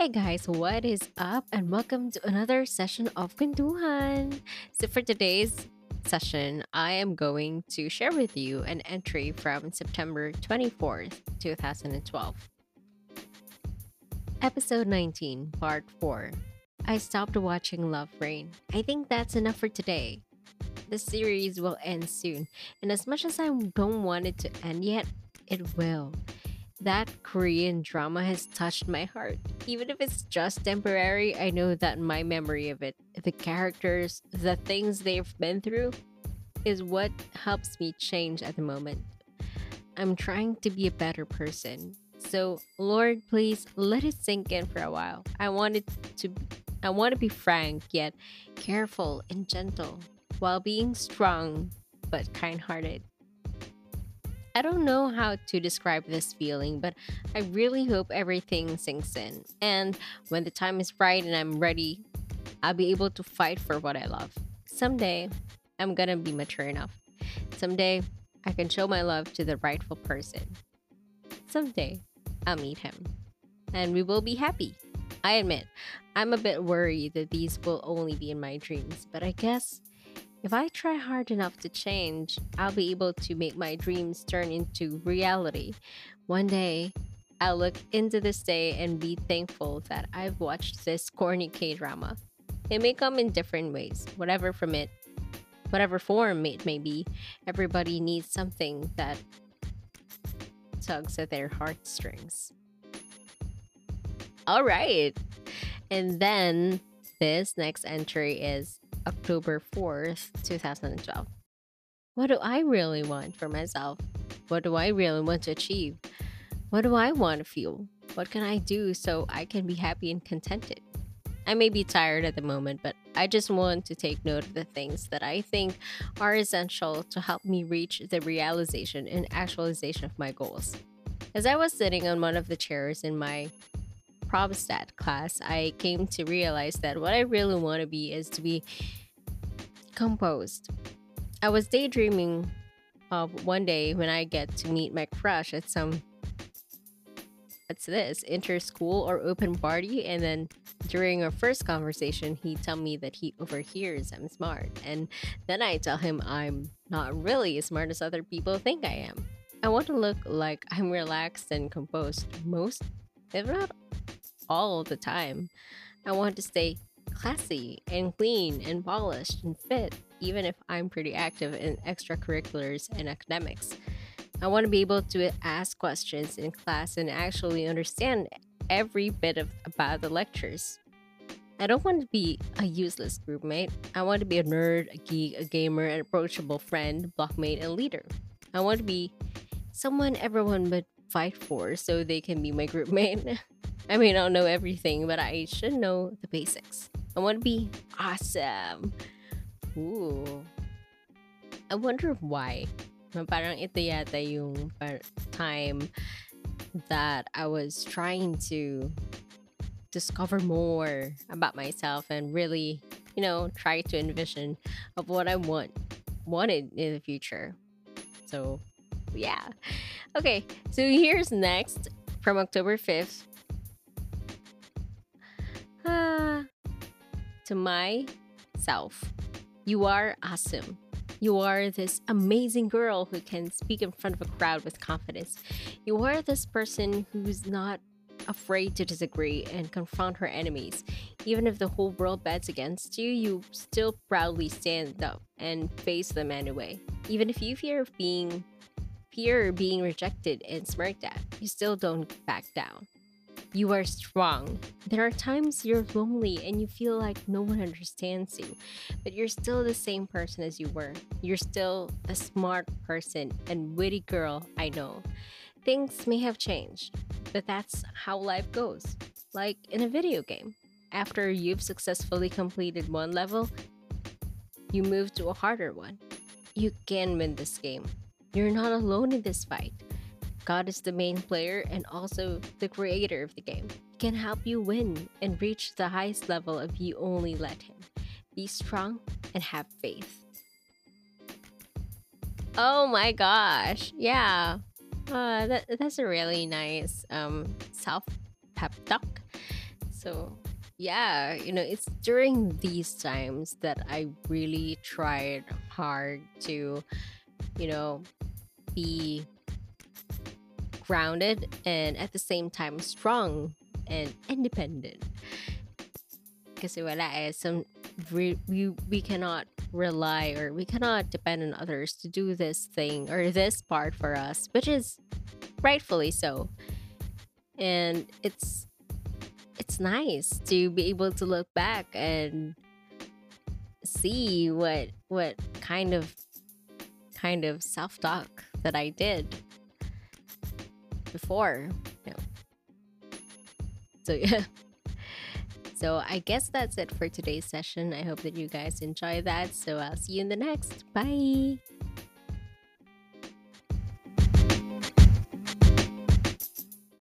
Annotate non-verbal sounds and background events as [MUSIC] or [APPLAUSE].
Hey guys, what is up? And welcome to another session of Kwentuhan. So for today's session, I am going to share with you an entry from September 24th, 2012. Episode 19, Part 4. I stopped watching Love Rain. I think that's enough for today. The series will end soon, and as much as I don't want it to end yet, it will. That Korean drama has touched my heart. Even if it's just temporary, I know that my memory of it, the characters, the things they've been through, is what helps me change at the moment. I'm trying to be a better person. So, Lord, please let it sink in for a while. I want it to I want to be frank yet careful and gentle while being strong but kind-hearted. I don't know how to describe this feeling, but I really hope everything sinks in. And when the time is right and I'm ready, I'll be able to fight for what I love. Someday, I'm gonna be mature enough. Someday, I can show my love to the rightful person. Someday, I'll meet him. And we will be happy. I admit, I'm a bit worried that these will only be in my dreams, but I guess if I try hard enough to change, I'll be able to make my dreams turn into reality. One day, I'll look into this day and be thankful that I've watched this corny K drama. It may come in different ways, whatever from it, whatever form it may be. Everybody needs something that tugs at their heartstrings. All right. And then this next entry is October 4th, 2012. What do I really want for myself? What do I really want to achieve? What do I want to feel? What can I do so I can be happy and contented? I may be tired at the moment, but I just want to take note of the things that I think are essential to help me reach the realization and actualization of my goals. As I was sitting on one of the chairs in my Probstat class, I came to realize that what I really want to be is to be composed. I was daydreaming of one day when I get to meet my crush at some what's this inter school or open party and then during our first conversation he tell me that he overhears i'm smart and then i tell him i'm not really as smart as other people think i am i want to look like i'm relaxed and composed most if not all the time. I want to stay classy and clean and polished and fit, even if I'm pretty active in extracurriculars and academics. I want to be able to ask questions in class and actually understand every bit of about the lectures. I don't want to be a useless groupmate. I want to be a nerd, a geek, a gamer, an approachable friend, blockmate, and leader. I want to be someone everyone would fight for so they can be my [LAUGHS] groupmate. I may not know everything, but I should know the basics. I want to be awesome. Ooh. I wonder why. Parang ito yata yung time that I was trying to discover more about myself and really, you know, try to envision of what I want wanted in the future. So, yeah. Okay, so here's next from October 5th to myself, you are awesome. You are this amazing girl who can speak in front of a crowd with confidence. You are this person who's not afraid to disagree and confront her enemies. Even if the whole world bets against you, you still proudly stand up and face them anyway. Even if you fear being fear being rejected and smirked at, you still don't back down. You are strong. There are times you're lonely and you feel like no one understands you, but you're still the same person as you were. You're still a smart person and witty girl, I know. Things may have changed, but that's how life goes. Like in a video game. After you've successfully completed one level, you move to a harder one. You can win this game. You're not alone in this fight. God is the main player and also the creator of the game. He can help you win and reach the highest level if you only let Him. Be strong and have faith. Oh my gosh. Yeah. Uh, that, that's a really nice um, self pep talk. So, yeah, you know, it's during these times that I really tried hard to, you know, be grounded and at the same time strong and independent. Kasi wala some we, we we cannot rely or we cannot depend on others to do this thing or this part for us, which is rightfully so. And it's it's nice to be able to look back and see what what kind of kind of self-talk that I did before. Know. So [LAUGHS] yeah. So I guess that's it for today's session. I hope that you guys enjoy that. So I'll see you in the next. Bye.